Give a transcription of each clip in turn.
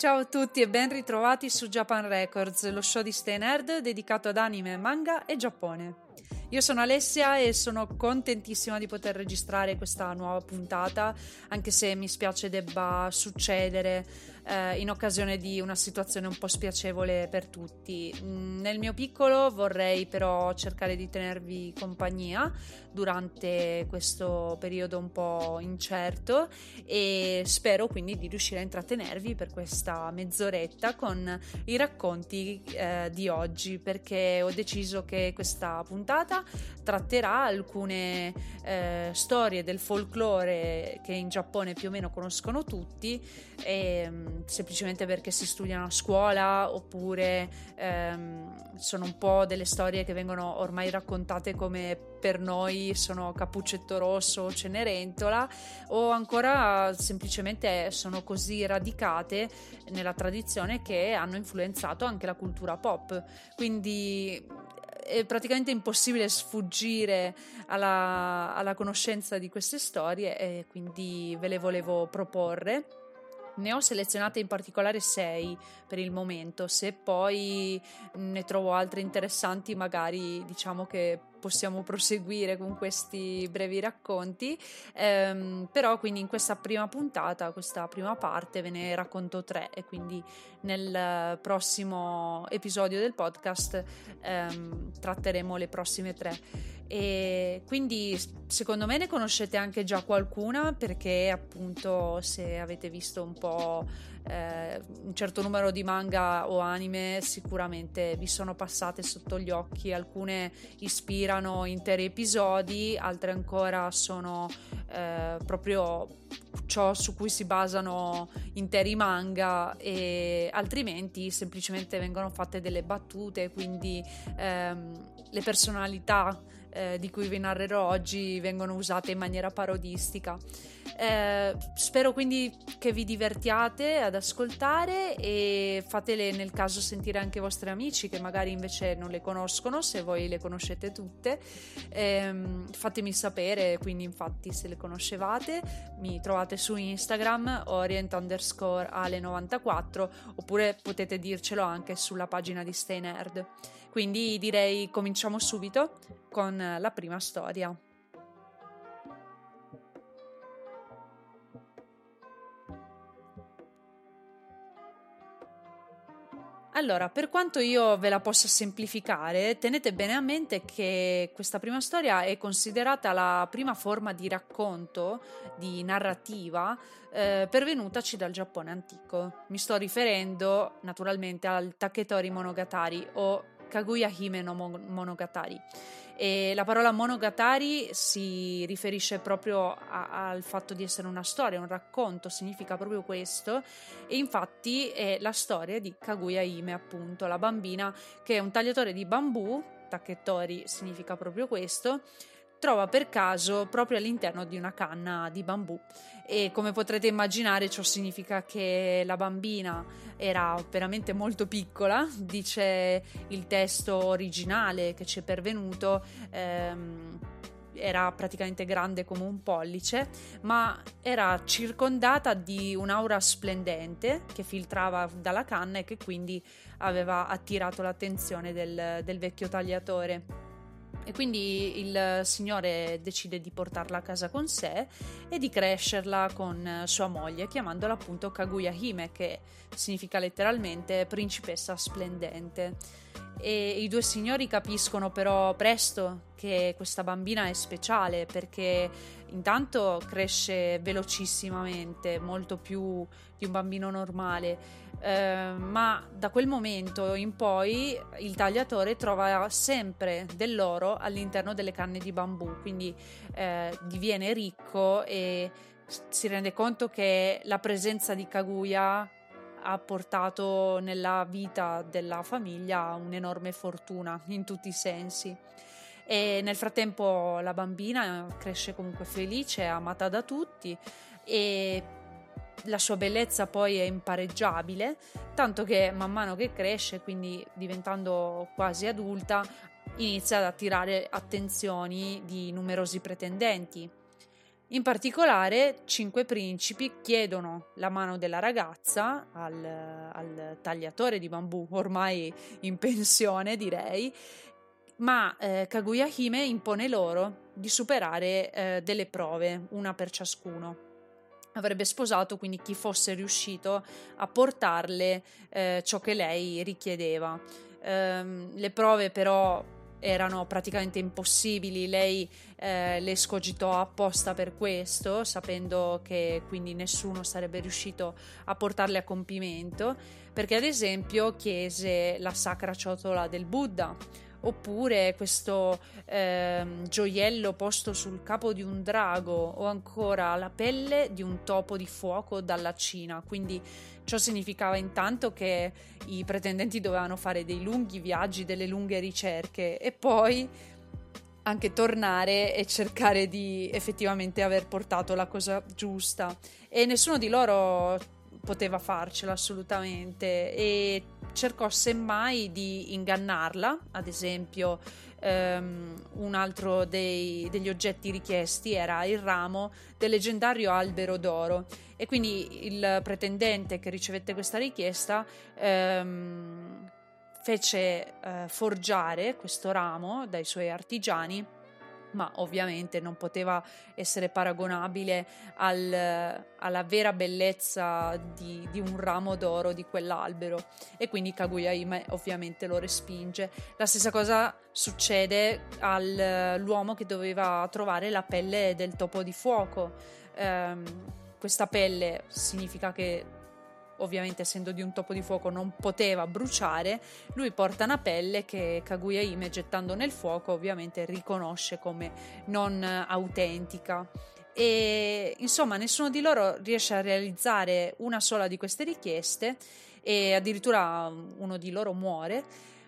Ciao a tutti e ben ritrovati su Japan Records, lo show di Stay Nerd dedicato ad anime, manga e Giappone. Io sono Alessia e sono contentissima di poter registrare questa nuova puntata, anche se mi spiace debba succedere eh, in occasione di una situazione un po' spiacevole per tutti. Mm, nel mio piccolo vorrei però cercare di tenervi compagnia durante questo periodo un po' incerto e spero quindi di riuscire a intrattenervi per questa mezz'oretta con i racconti eh, di oggi perché ho deciso che questa puntata tratterà alcune eh, storie del folklore che in Giappone più o meno conoscono tutti e, mm, semplicemente perché si studiano a scuola oppure ehm, sono un po' delle storie che vengono ormai raccontate come per noi sono Cappuccetto Rosso o Cenerentola o ancora semplicemente sono così radicate nella tradizione che hanno influenzato anche la cultura pop. Quindi è praticamente impossibile sfuggire alla, alla conoscenza di queste storie e quindi ve le volevo proporre. Ne ho selezionate in particolare sei per il momento, se poi ne trovo altre interessanti magari diciamo che possiamo proseguire con questi brevi racconti, ehm, però quindi in questa prima puntata, questa prima parte ve ne racconto tre e quindi nel prossimo episodio del podcast ehm, tratteremo le prossime tre. E quindi secondo me ne conoscete anche già qualcuna perché appunto se avete visto un po' eh, un certo numero di manga o anime sicuramente vi sono passate sotto gli occhi, alcune ispirano interi episodi, altre ancora sono eh, proprio ciò su cui si basano interi manga e altrimenti semplicemente vengono fatte delle battute, quindi ehm, le personalità eh, di cui vi narrerò oggi vengono usate in maniera parodistica. Eh, spero quindi che vi divertiate ad ascoltare e fatele nel caso sentire anche i vostri amici che magari invece non le conoscono, se voi le conoscete tutte. Eh, fatemi sapere, quindi infatti se le conoscevate, mi trovate su Instagram orient underscore ale94 oppure potete dircelo anche sulla pagina di Stay Nerd. Quindi direi cominciamo subito con la prima storia. Allora, per quanto io ve la possa semplificare, tenete bene a mente che questa prima storia è considerata la prima forma di racconto, di narrativa, eh, pervenutaci dal Giappone antico. Mi sto riferendo naturalmente al Taketori Monogatari o Kaguya Hime no Monogatari. E la parola monogatari si riferisce proprio a, al fatto di essere una storia, un racconto, significa proprio questo. E infatti è la storia di Kaguya Hime, appunto, la bambina che è un tagliatore di bambù, Taketori significa proprio questo, trova per caso proprio all'interno di una canna di bambù e come potrete immaginare ciò significa che la bambina era veramente molto piccola, dice il testo originale che ci è pervenuto. Ehm, era praticamente grande come un pollice, ma era circondata di un'aura splendente che filtrava dalla canna e che quindi aveva attirato l'attenzione del, del vecchio tagliatore. E quindi il signore decide di portarla a casa con sé e di crescerla con sua moglie, chiamandola appunto Kaguya Hime, che significa letteralmente principessa splendente. E i due signori capiscono però presto che questa bambina è speciale perché intanto cresce velocissimamente, molto più di un bambino normale eh, ma da quel momento in poi il tagliatore trova sempre dell'oro all'interno delle canne di bambù, quindi eh, diviene ricco e si rende conto che la presenza di Kaguya ha portato nella vita della famiglia un'enorme fortuna in tutti i sensi. E nel frattempo la bambina cresce comunque felice, amata da tutti e la sua bellezza poi è impareggiabile, tanto che man mano che cresce, quindi diventando quasi adulta, inizia ad attirare attenzioni di numerosi pretendenti. In particolare, cinque principi chiedono la mano della ragazza al, al tagliatore di bambù, ormai in pensione direi, ma eh, Kaguya Hime impone loro di superare eh, delle prove, una per ciascuno avrebbe sposato quindi chi fosse riuscito a portarle eh, ciò che lei richiedeva. Eh, le prove però erano praticamente impossibili, lei eh, le scogitò apposta per questo, sapendo che quindi nessuno sarebbe riuscito a portarle a compimento, perché ad esempio chiese la sacra ciotola del Buddha oppure questo eh, gioiello posto sul capo di un drago o ancora la pelle di un topo di fuoco dalla Cina. Quindi ciò significava intanto che i pretendenti dovevano fare dei lunghi viaggi, delle lunghe ricerche e poi anche tornare e cercare di effettivamente aver portato la cosa giusta e nessuno di loro poteva farcela assolutamente e cercò semmai di ingannarla, ad esempio um, un altro dei, degli oggetti richiesti era il ramo del leggendario albero d'oro. E quindi il pretendente che ricevette questa richiesta um, fece uh, forgiare questo ramo dai suoi artigiani ma ovviamente non poteva essere paragonabile al, alla vera bellezza di, di, un ramo d'oro di quell'albero e quindi Kaguya Hime ovviamente lo respinge. La stessa cosa succede all'uomo che doveva trovare la pelle del topo di fuoco. Um, questa pelle significa che ovviamente essendo di un topo di fuoco non poteva bruciare, lui porta una pelle che Kaguya Hime gettando nel fuoco ovviamente riconosce come non autentica. E insomma nessuno di loro riesce a realizzare una sola di queste richieste e addirittura uno di loro muore,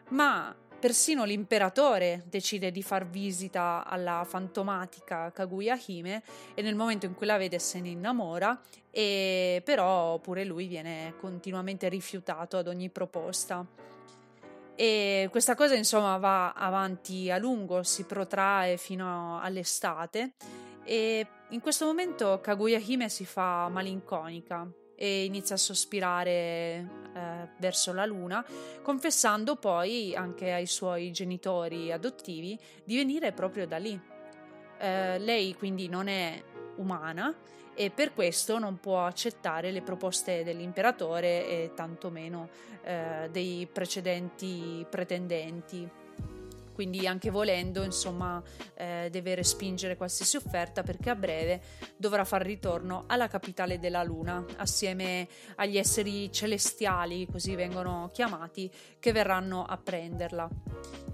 ma Persino l'imperatore decide di far visita alla fantomatica Kaguya Hime e nel momento in cui la vede se ne innamora e però pure lui viene continuamente rifiutato ad ogni proposta. E questa cosa insomma va avanti a lungo, si protrae fino all'estate e in questo momento Kaguya Hime si fa malinconica e inizia a sospirare eh, verso la luna, confessando poi anche ai suoi genitori adottivi di venire proprio da lì. Eh, lei quindi non è umana e per questo non può accettare le proposte dell'imperatore e tantomeno eh, dei precedenti pretendenti quindi anche volendo insomma eh, deve respingere qualsiasi offerta perché a breve dovrà far ritorno alla capitale della luna assieme agli esseri celestiali così vengono chiamati che verranno a prenderla.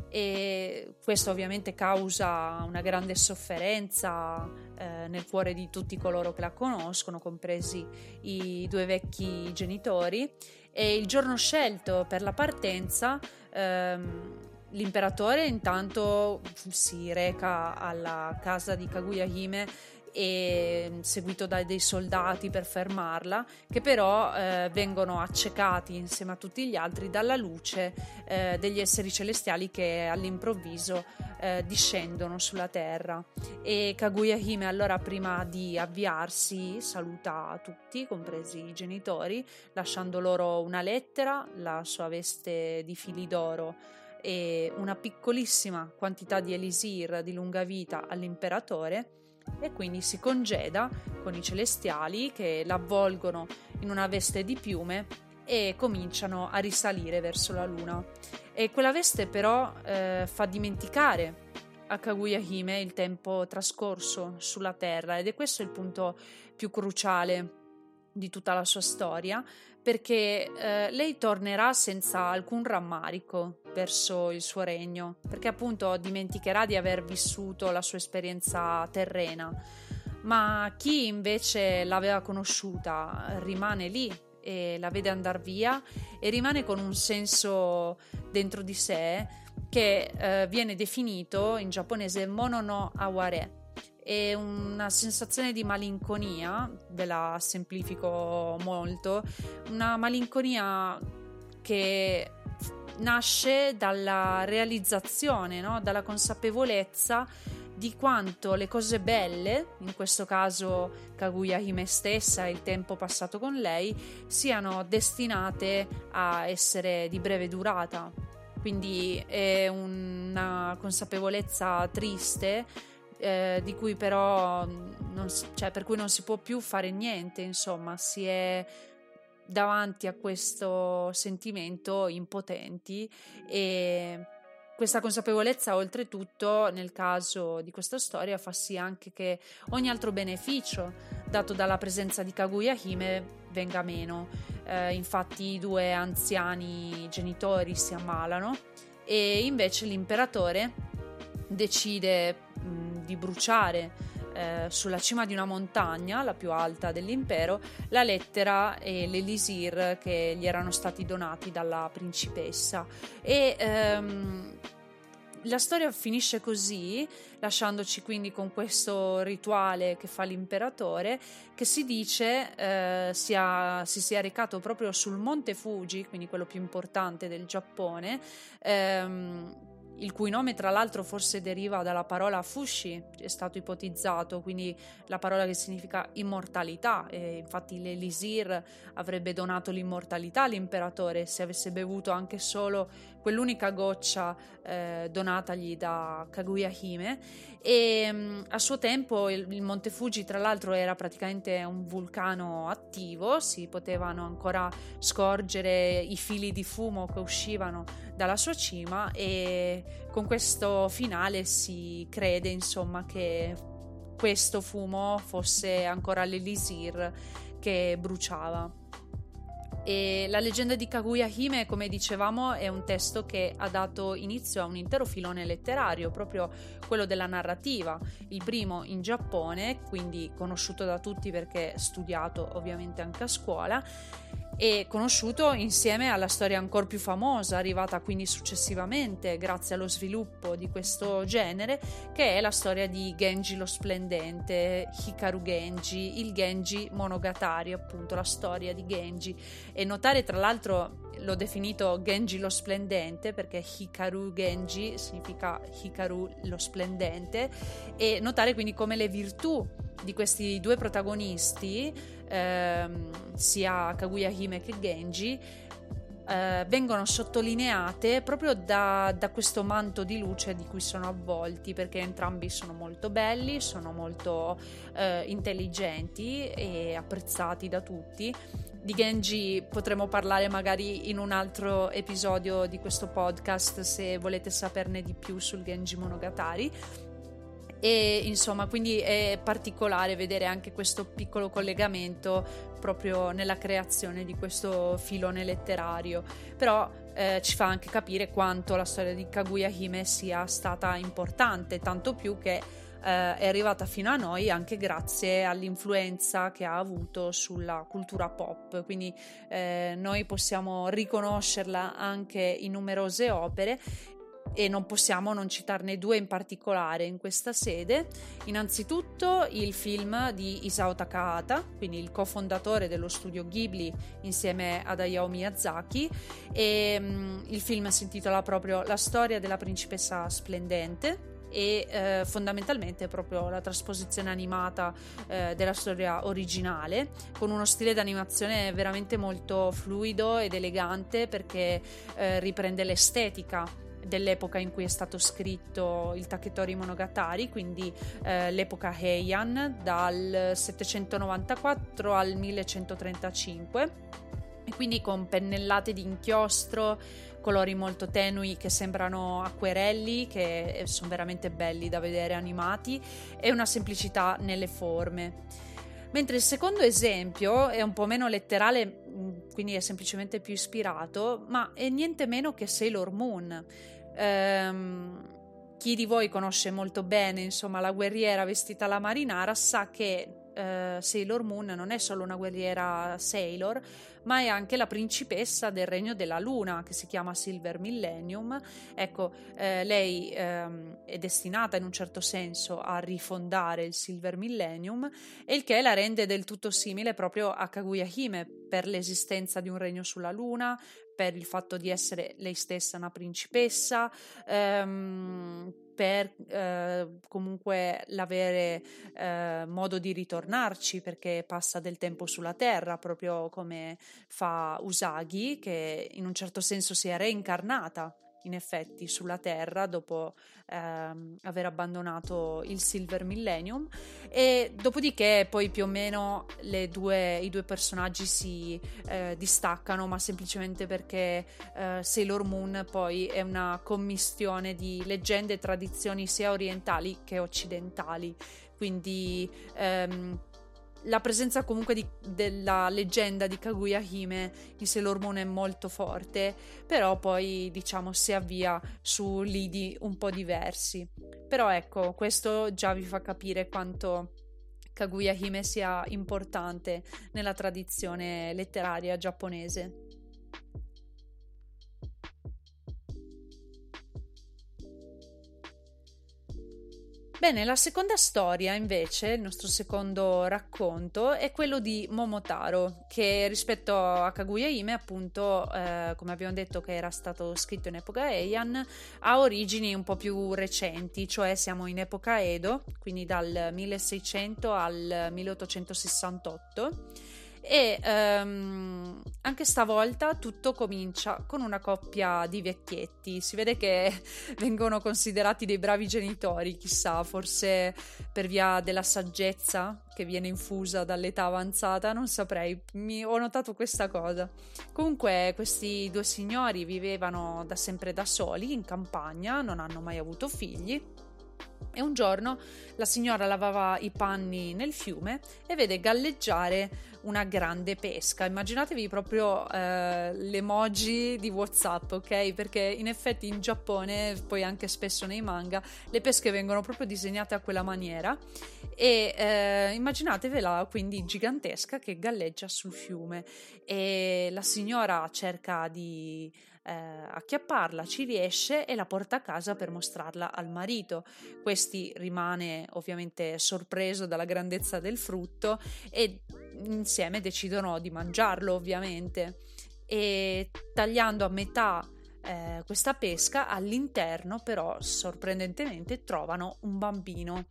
E questo ovviamente causa una grande sofferenza eh, nel cuore di tutti coloro che la conoscono compresi i due vecchi genitori. E il giorno scelto per la partenza ehm, L'imperatore intanto si reca alla casa di Kaguya Hime e seguito da dei soldati per fermarla, che però eh, vengono accecati insieme a tutti gli altri dalla luce eh, degli esseri celestiali che all'improvviso eh, discendono sulla terra. E Kaguya Hime allora prima di avviarsi saluta tutti, compresi i genitori, lasciando loro una lettera, la sua veste di fili d'oro e una piccolissima quantità di elisir di lunga vita all'imperatore e quindi si congeda con i celestiali che l'avvolgono in una veste di piume e cominciano a risalire verso la luna. E quella veste però eh, fa dimenticare a Kaguya Hime il tempo trascorso sulla Terra ed è questo il punto più cruciale di tutta la sua storia perché eh, lei tornerà senza alcun rammarico verso il suo regno, perché appunto dimenticherà di aver vissuto la sua esperienza terrena. Ma chi invece l'aveva conosciuta rimane lì e la vede andare via e rimane con un senso dentro di sé che eh, viene definito in giapponese mono no aware, e una sensazione di malinconia, ve la semplifico molto, una malinconia che nasce dalla realizzazione, no? dalla consapevolezza di quanto le cose belle, in questo caso Kaguya Hime stessa e il tempo passato con lei, siano destinate a essere di breve durata. Quindi è una consapevolezza triste eh, di cui però non, cioè, per cui non si può più fare niente, insomma, si è davanti a questo sentimento impotenti e questa consapevolezza oltretutto nel caso di questa storia fa sì anche che ogni altro beneficio dato dalla presenza di Kaguya Hime venga meno. Eh, infatti i due anziani genitori si ammalano e invece l'imperatore decide mh, di bruciare eh, sulla cima di una montagna, la più alta dell'impero, la lettera e l'elisir che gli erano stati donati dalla principessa. E ehm, la storia finisce così, lasciandoci quindi con questo rituale che fa l'imperatore, che si dice eh, sia, si sia recato proprio sul monte Fuji, quindi quello più importante del Giappone, ehm, il cui nome tra l'altro forse deriva dalla parola fushi, è stato ipotizzato, quindi la parola che significa immortalità, e infatti l'Elisir avrebbe donato l'immortalità all'imperatore se avesse bevuto anche solo quell'unica goccia eh, donatagli da Kaguya Hime e mm, a suo tempo il, il, Monte Fuji tra l'altro era praticamente un vulcano attivo, si potevano ancora scorgere i fili di fumo che uscivano dalla sua cima e con questo finale si crede insomma che questo fumo fosse ancora l'elisir che bruciava. E la leggenda di Kaguya Hime, come dicevamo, è un testo che ha dato inizio a un intero filone letterario, proprio quello della narrativa. Il primo in Giappone, quindi conosciuto da tutti perché studiato ovviamente anche a scuola, e conosciuto insieme alla storia ancora più famosa, arrivata quindi successivamente grazie allo sviluppo di questo genere, che è la storia di Genji lo Splendente, Hikaru Genji, il Genji Monogatari, appunto la storia di Genji. E notare tra l'altro l'ho definito Genji lo Splendente perché Hikaru Genji significa Hikaru lo Splendente e notare quindi come le virtù di questi due protagonisti, ehm, sia Kaguya Hime che Genji, eh, vengono sottolineate proprio da, da, questo manto di luce di cui sono avvolti, perché entrambi sono molto belli, sono molto eh, intelligenti e apprezzati da tutti. Di Genji potremo parlare magari in un altro episodio di questo podcast se volete saperne di più sul Genji Monogatari e insomma quindi è particolare vedere anche questo piccolo collegamento proprio nella creazione di questo filone letterario. Però eh, ci fa anche capire quanto la storia di Kaguya Hime sia stata importante tanto più che eh, è arrivata fino a noi anche grazie all'influenza che ha avuto sulla cultura pop. Quindi eh, noi possiamo riconoscerla anche in numerose opere e non possiamo non citarne due in particolare in questa sede. Innanzitutto il film di Isao Takahata, quindi il cofondatore dello studio Ghibli insieme ad Hayao Miyazaki e um, il film si intitola proprio La storia della principessa splendente e eh, fondamentalmente proprio la trasposizione animata eh, della storia originale con uno stile d'animazione veramente molto fluido ed elegante perché eh, riprende l'estetica dell'epoca in cui è stato scritto il Taketori Monogatari, quindi eh, l'epoca Heian, dal 794 al 1135 e quindi con pennellate di inchiostro, colori molto tenui che sembrano acquerelli, che sono veramente belli da vedere animati, e una semplicità nelle forme. Mentre il secondo esempio è un po' meno letterale, mm, quindi è semplicemente più ispirato, ma è niente meno che Sailor Moon. Ehm, chi di voi conosce molto bene, insomma, la guerriera vestita alla marinara sa che eh, Sailor Moon non è solo una guerriera Sailor, ma è anche la principessa del regno della luna che si chiama Silver Millennium. Ecco, eh, lei ehm, è destinata in un certo senso a rifondare il Silver Millennium, il che la rende del tutto simile proprio a Kaguya Hime per l'esistenza di un regno sulla luna, per il fatto di essere lei stessa una principessa, ehm, per eh, comunque l'avere eh, modo di ritornarci perché passa del tempo sulla terra, proprio come fa Usagi, che in un certo senso si è reincarnata in effetti sulla Terra dopo ehm, aver abbandonato il Silver Millennium. E dopodiché poi più o meno due, i due personaggi si eh, distaccano ma semplicemente perché eh, Sailor Moon poi è una commistione di leggende e tradizioni sia orientali che occidentali. Quindi ehm, la presenza comunque di, della leggenda di Kaguya Hime in Sailor Moon è molto forte, però poi diciamo si avvia su lidi un po' diversi. Però ecco, questo già vi fa capire quanto Kaguya Hime sia importante nella tradizione letteraria giapponese. Bene, la seconda storia invece, il nostro secondo racconto, è quello di Momotaro, che rispetto a Kaguya Hime, appunto, eh, come abbiamo detto che era stato scritto in epoca Heian, ha origini un po' più recenti, cioè siamo in epoca Edo, quindi dal 1600 al 1868 e um, anche stavolta tutto comincia con una coppia di vecchietti. Si vede che vengono considerati dei bravi genitori, chissà, forse per via della saggezza che viene infusa dall'età avanzata, non saprei, mi, ho notato questa cosa. Comunque questi due signori vivevano da sempre da soli in campagna, non hanno mai avuto figli e un giorno la signora lavava i panni nel fiume e vede galleggiare una grande pesca. Immaginatevi proprio eh, l'emoji di WhatsApp, ok? Perché in effetti in Giappone, poi anche spesso nei manga, le pesche vengono proprio disegnate a quella maniera. E eh, immaginatevela quindi gigantesca che galleggia sul fiume. E la signora cerca di eh, acchiapparla, ci riesce e la porta a casa per mostrarla al marito. Questi rimane ovviamente sorpreso dalla grandezza del frutto e insieme decidono di mangiarlo ovviamente e tagliando a metà eh, questa pesca all'interno però sorprendentemente trovano un bambino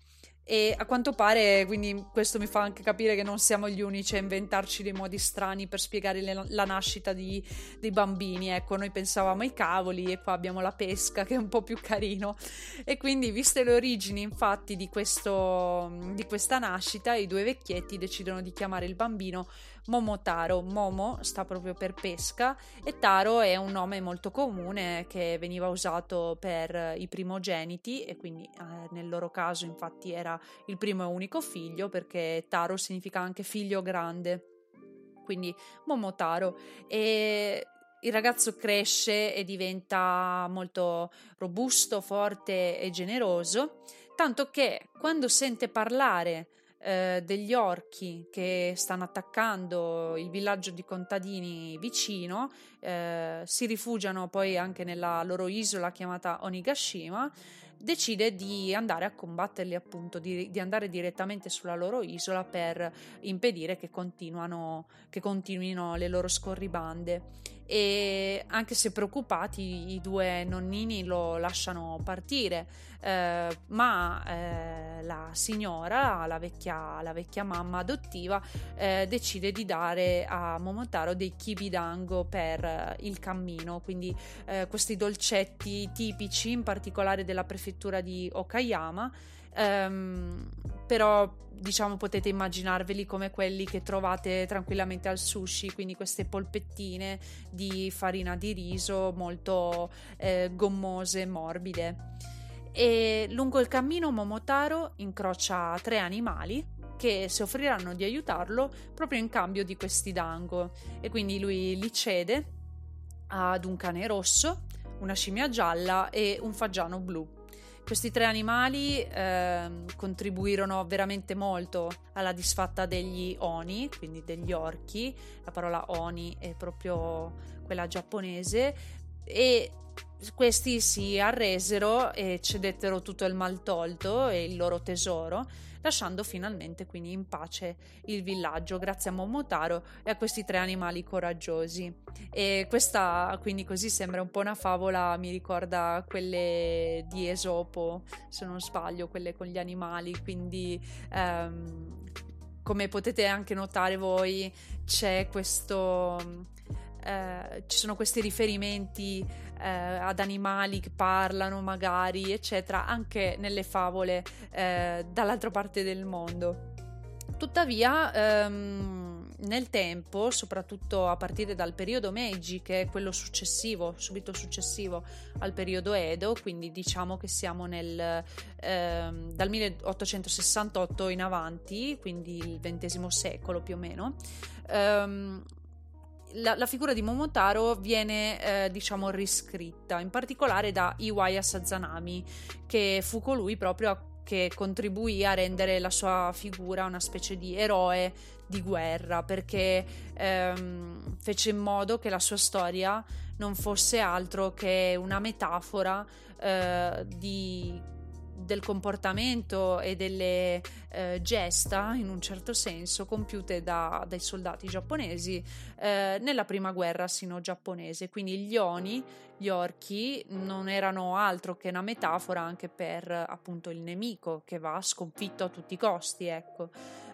e a quanto pare, quindi questo mi fa anche capire che non siamo gli unici a inventarci dei modi strani per spiegare le, la nascita di, dei bambini. Ecco, noi pensavamo ai cavoli e qua abbiamo la pesca che è un po' più carino. E quindi, viste le origini, infatti, di, questo, di questa nascita, i due vecchietti decidono di chiamare il bambino Momotaro. Momo sta proprio per pesca e Taro è un nome molto comune che veniva usato per i primogeniti e quindi eh, nel loro caso infatti era il primo e unico figlio perché Taro significa anche figlio grande. Quindi Momotaro e il ragazzo cresce e diventa molto robusto, forte e generoso, tanto che quando sente parlare eh, degli orchi che stanno attaccando il villaggio di contadini vicino, eh, si rifugiano poi anche nella loro isola chiamata Onigashima, decide di andare a combatterli appunto, di, di andare direttamente sulla loro isola per impedire che, che continuino le loro scorribande. E anche se preoccupati i due nonnini lo lasciano partire. Eh, ma eh, la signora la vecchia, la vecchia mamma adottiva eh, decide di dare a Momotaro dei kibidango per eh, il cammino quindi eh, questi dolcetti tipici in particolare della prefettura di Okayama ehm, però diciamo potete immaginarveli come quelli che trovate tranquillamente al sushi, quindi queste polpettine di farina di riso molto eh, gommose, morbide. E lungo il cammino Momotaro incrocia tre animali che si offriranno di aiutarlo proprio in cambio di questi dango e quindi lui li cede ad un cane rosso, una scimmia gialla e un fagiano blu. Questi tre animali eh, contribuirono veramente molto alla disfatta degli oni, quindi degli orchi. La parola oni è proprio quella giapponese e questi si arresero e cedettero tutto il maltolto e il loro tesoro lasciando finalmente quindi in pace il villaggio grazie a Momotaro e a questi tre animali coraggiosi. E questa quindi così sembra un po' una favola, mi ricorda quelle di Esopo, se non sbaglio, quelle con gli animali, quindi ehm, come potete anche notare voi c'è questo eh, ci sono questi riferimenti eh, ad animali che parlano magari, eccetera, anche nelle favole eh, dall'altra parte del mondo. Tuttavia, ehm, nel tempo, soprattutto a partire dal periodo Meiji, che è quello successivo, subito successivo al periodo Edo, quindi diciamo che siamo nel, ehm, dal 1868 in avanti, quindi il XX secolo più o meno, ehm, la, la, figura di Momotaro viene eh, diciamo riscritta in particolare da Iwaya Sazanami che fu colui proprio a, che contribuì a rendere la sua figura una specie di eroe di guerra perché ehm, fece in modo che la sua storia non fosse altro che una metafora eh, di del comportamento e delle eh, gesta, in un certo senso, compiute da, dai soldati giapponesi eh, nella prima guerra sino-giapponese. Quindi gli oni, gli orchi, non erano altro che una metafora anche per appunto il nemico che va sconfitto a tutti i costi, ecco.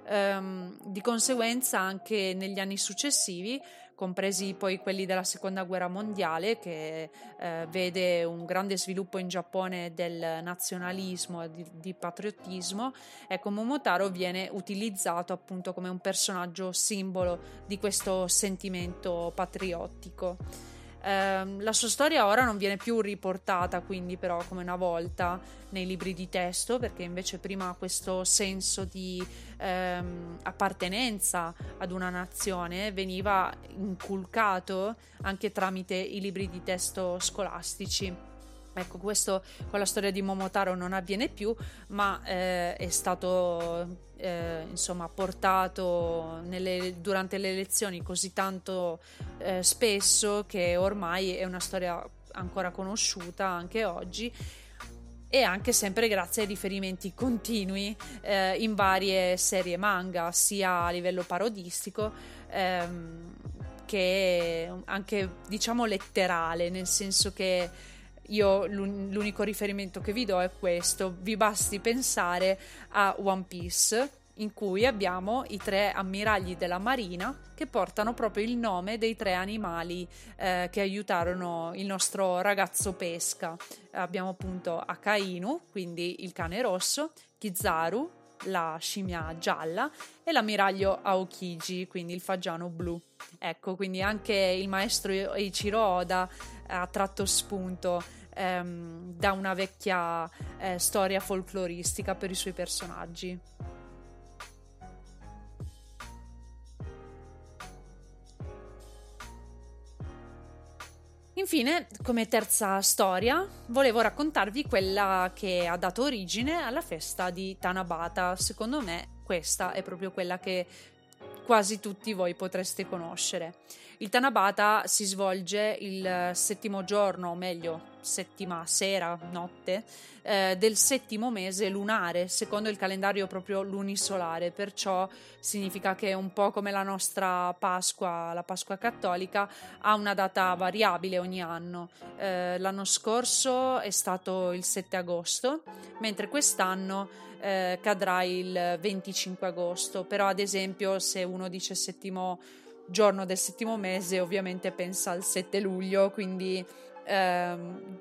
Um, di conseguenza anche negli anni successivi compresi poi quelli della seconda guerra mondiale che eh, vede un grande sviluppo in Giappone del nazionalismo e di, di patriottismo, ecco Momotaro viene utilizzato appunto come un personaggio simbolo di questo sentimento patriottico. Eh, la sua storia ora non viene più riportata quindi però come una volta nei libri di testo perché invece prima questo senso di ehm, appartenenza ad una nazione veniva inculcato anche tramite i libri di testo scolastici. Ecco, questo con la storia di Momotaro non avviene più, ma eh, è stato eh, insomma portato nelle, durante le elezioni così tanto eh, spesso che ormai è una storia ancora conosciuta anche oggi e anche sempre grazie ai riferimenti continui eh, in varie serie manga, sia a livello parodistico ehm, che anche diciamo letterale, nel senso che io l'unico riferimento che vi do è questo, vi basti pensare a One Piece in cui abbiamo i tre ammiragli della marina che portano proprio il nome dei tre animali eh, che aiutarono il nostro ragazzo pesca. Abbiamo appunto Akainu, quindi il cane rosso, Kizaru, la scimmia gialla e l'ammiraglio Aokiji, quindi il fagiano blu. Ecco, quindi anche il maestro Eiichiro Oda ha tratto spunto ehm, da una vecchia eh, storia folcloristica per i suoi personaggi. Infine, come terza storia, volevo raccontarvi quella che ha dato origine alla festa di Tanabata. Secondo me questa è proprio quella che quasi tutti voi potreste conoscere. Il Tanabata si svolge il settimo giorno, o meglio, settima sera, notte, eh, del settimo mese lunare, secondo il calendario proprio lunisolare, perciò significa che un po' come la nostra Pasqua, la Pasqua cattolica, ha una data variabile ogni anno. Eh, l'anno scorso è stato il 7 agosto, mentre quest'anno eh, cadrà il 25 agosto, però ad esempio se uno dice settimo giorno del settimo mese ovviamente pensa al 7 luglio, quindi ehm,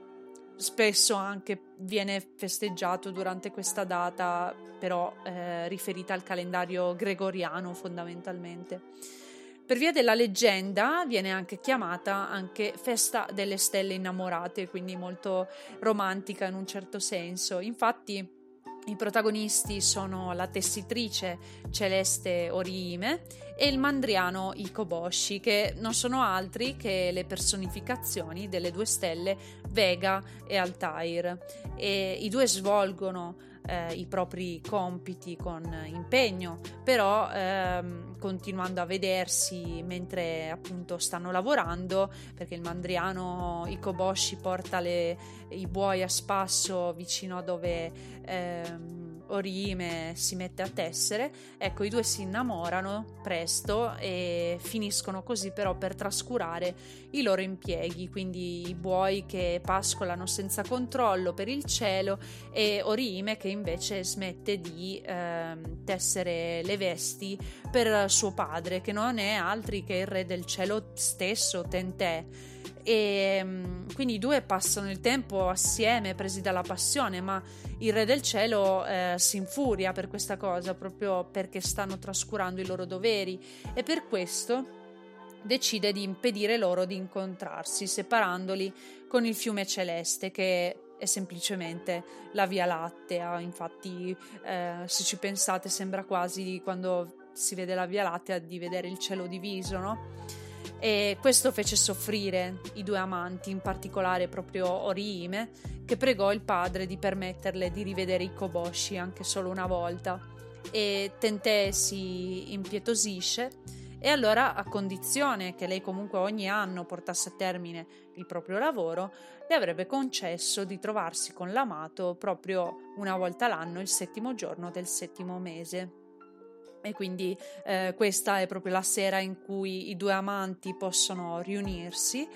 spesso anche viene festeggiato durante questa data, però eh, riferita al calendario gregoriano fondamentalmente. Per via della leggenda viene anche chiamata anche festa delle stelle innamorate, quindi molto romantica in un certo senso. Infatti I protagonisti sono la tessitrice Celeste Oriime e il mandriano Ikoboshi, che non sono altri che le personificazioni delle due stelle Vega e Altair. E I due svolgono eh, i propri compiti con impegno, però ehm, continuando a vedersi mentre appunto stanno lavorando, perché il mandriano Ikoboshi porta le, i buoi a spasso vicino a dove ehm, Orihime si mette a tessere, ecco i due si innamorano presto e finiscono così però per trascurare i loro impieghi, quindi i buoi che pascolano senza controllo per il cielo e Orihime che invece smette di eh, tessere le vesti per suo padre, che non è altri che il re del cielo stesso, Tentè e mm, quindi i due passano il tempo assieme presi dalla passione ma il re del cielo eh, si infuria per questa cosa proprio perché stanno trascurando i loro doveri e per questo decide di impedire loro di incontrarsi separandoli con il fiume celeste che è semplicemente la via lattea infatti eh, se ci pensate sembra quasi quando si vede la via lattea di vedere il cielo diviso no? E questo fece soffrire i due amanti, in particolare proprio Orihime, che pregò il padre di permetterle di rivedere i Koboshi anche solo una volta e Tentè si impietosisce e allora a condizione che lei comunque ogni anno portasse a termine il proprio lavoro, le avrebbe concesso di trovarsi con l'amato proprio una volta l'anno il settimo giorno del settimo mese. E quindi eh, questa è proprio la sera in cui i due amanti possono riunirsi.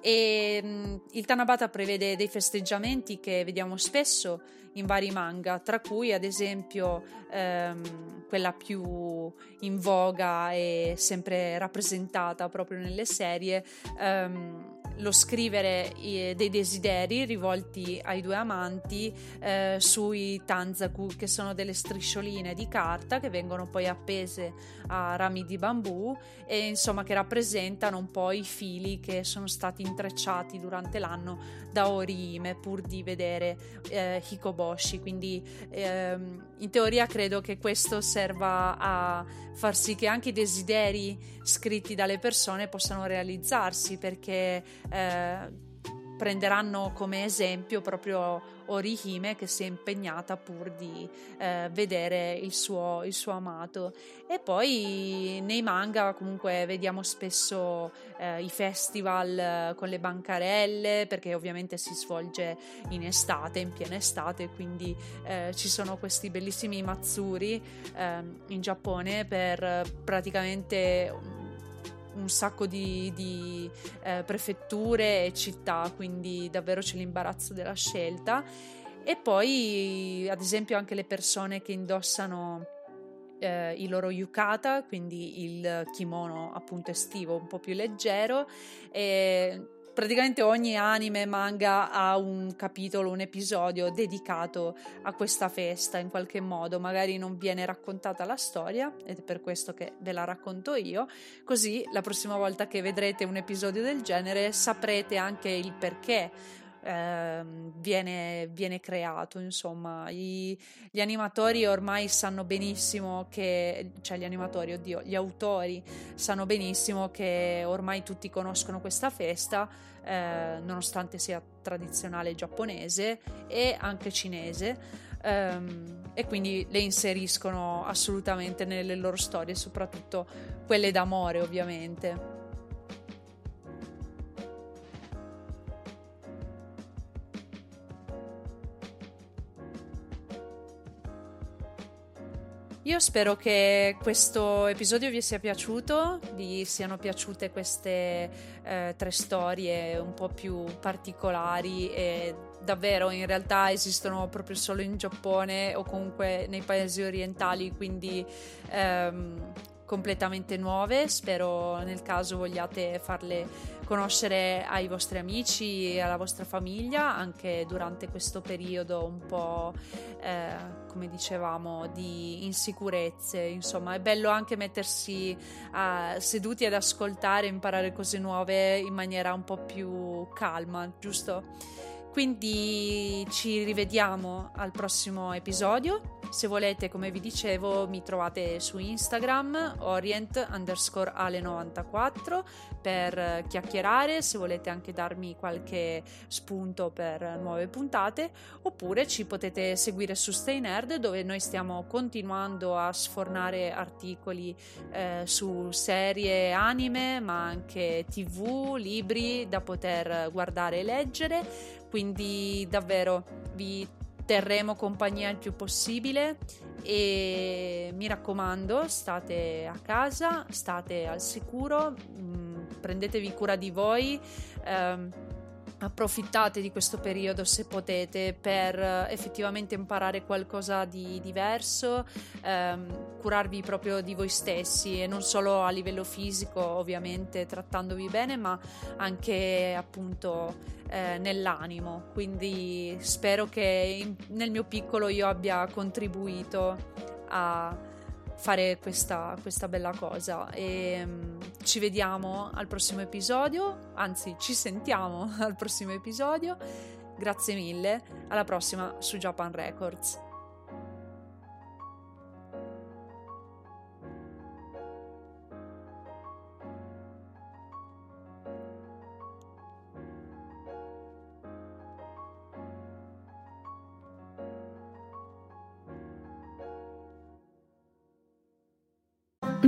E mh, mm, il Tanabata prevede dei festeggiamenti che vediamo spesso in vari manga, tra cui ad esempio ehm, quella più in voga e sempre rappresentata proprio nelle serie, ehm, lo scrivere dei desideri rivolti ai due amanti eh, sui tanzaku, che sono delle striscioline di carta che vengono poi appese a rami di bambù e insomma che rappresentano un po' i fili che sono stati intrecciati durante l'anno da Orihime pur di vedere eh, Hikoboshi. Quindi ehm, in teoria credo che questo serva a far sì che anche i desideri scritti dalle persone possano realizzarsi perché eh, prenderanno come esempio proprio Orihime che si è impegnata pur di eh, vedere il suo, il suo, amato. E poi nei manga comunque vediamo spesso eh, i festival con le bancarelle perché ovviamente si svolge in estate, in piena estate, quindi eh, ci sono questi bellissimi matsuri ehm, in Giappone per praticamente un sacco di, di eh, prefetture e città, quindi davvero c'è l'imbarazzo della scelta. E poi, ad esempio, anche le persone che indossano eh, i loro yukata, quindi il kimono appunto estivo un po' più leggero. E praticamente ogni anime manga ha un capitolo, un episodio dedicato a questa festa in qualche modo, magari non viene raccontata la storia ed è per questo che ve la racconto io, così la prossima volta che vedrete un episodio del genere saprete anche il perché eh, viene, viene, creato. Insomma, I, gli animatori ormai sanno benissimo che, cioè gli animatori, oddio, gli autori sanno benissimo che ormai tutti conoscono questa festa, eh, nonostante sia tradizionale giapponese e anche cinese. Um, e quindi le inseriscono assolutamente nelle loro storie, soprattutto quelle d'amore, ovviamente. Io spero che questo episodio vi sia piaciuto, vi siano piaciute queste eh, tre storie un po' più particolari e davvero in realtà esistono proprio solo in Giappone o comunque nei paesi orientali, quindi ehm, completamente nuove. Spero nel caso vogliate farle conoscere ai vostri amici e alla vostra famiglia anche durante questo periodo un po' eh, come dicevamo di insicurezze insomma è bello anche mettersi uh, seduti ad ascoltare imparare cose nuove in maniera un po' più calma giusto? Quindi ci rivediamo al prossimo episodio. Se volete, come vi dicevo, mi trovate su Instagram orient underscore ale94 per chiacchierare, se volete anche darmi qualche spunto per nuove puntate, oppure ci potete seguire su Stay Nerd dove noi stiamo continuando a sfornare articoli eh, su serie anime, ma anche tv, libri da poter guardare e leggere. Quindi davvero vi terremo compagnia il più possibile e mi raccomando state a casa, state al sicuro, mh, mm, prendetevi cura di voi. Ehm, approfittate di questo periodo se potete per eh, effettivamente imparare qualcosa di diverso, ehm, curarvi proprio di voi stessi e non solo a livello fisico ovviamente trattandovi bene ma anche appunto eh, nell'animo. Quindi spero che in, nel mio piccolo io abbia contribuito a fare questa, questa bella cosa e um, ci vediamo al prossimo episodio, anzi ci sentiamo al prossimo episodio. Grazie mille, alla prossima su Japan Records.